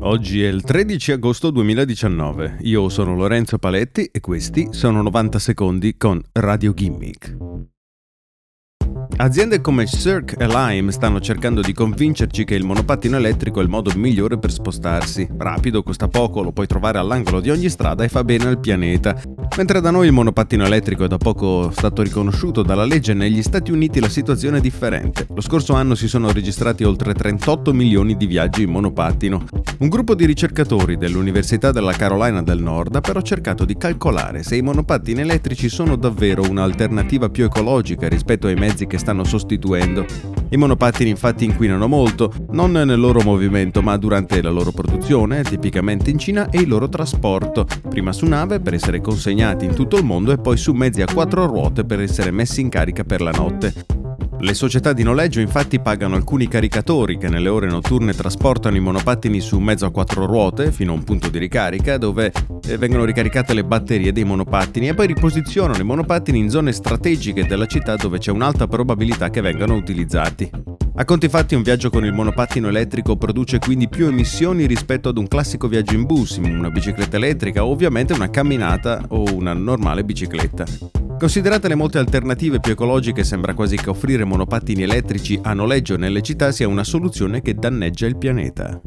Oggi è il 13 agosto 2019. Io sono Lorenzo Paletti e questi sono 90 secondi con Radio Gimmick. Aziende come Cirque e Lime stanno cercando di convincerci che il monopattino elettrico è il modo migliore per spostarsi. Rapido, costa poco, lo puoi trovare all'angolo di ogni strada e fa bene al pianeta. Mentre da noi il monopattino elettrico è da poco stato riconosciuto dalla legge, negli Stati Uniti la situazione è differente. Lo scorso anno si sono registrati oltre 38 milioni di viaggi in monopattino. Un gruppo di ricercatori dell'Università della Carolina del Nord ha però cercato di calcolare se i monopattini elettrici sono davvero un'alternativa più ecologica rispetto ai mezzi che stanno sostituendo. I monopattini infatti inquinano molto, non nel loro movimento ma durante la loro produzione, tipicamente in Cina, e il loro trasporto, prima su nave per essere consegnati in tutto il mondo e poi su mezzi a quattro ruote per essere messi in carica per la notte. Le società di noleggio infatti pagano alcuni caricatori che nelle ore notturne trasportano i monopattini su mezzo a quattro ruote fino a un punto di ricarica dove eh, vengono ricaricate le batterie dei monopattini e poi riposizionano i monopattini in zone strategiche della città dove c'è un'alta probabilità che vengano utilizzati. A conti fatti un viaggio con il monopattino elettrico produce quindi più emissioni rispetto ad un classico viaggio in bus, una bicicletta elettrica o ovviamente una camminata o una normale bicicletta. Considerate le molte alternative più ecologiche, sembra quasi che offrire monopattini elettrici a noleggio nelle città sia una soluzione che danneggia il pianeta.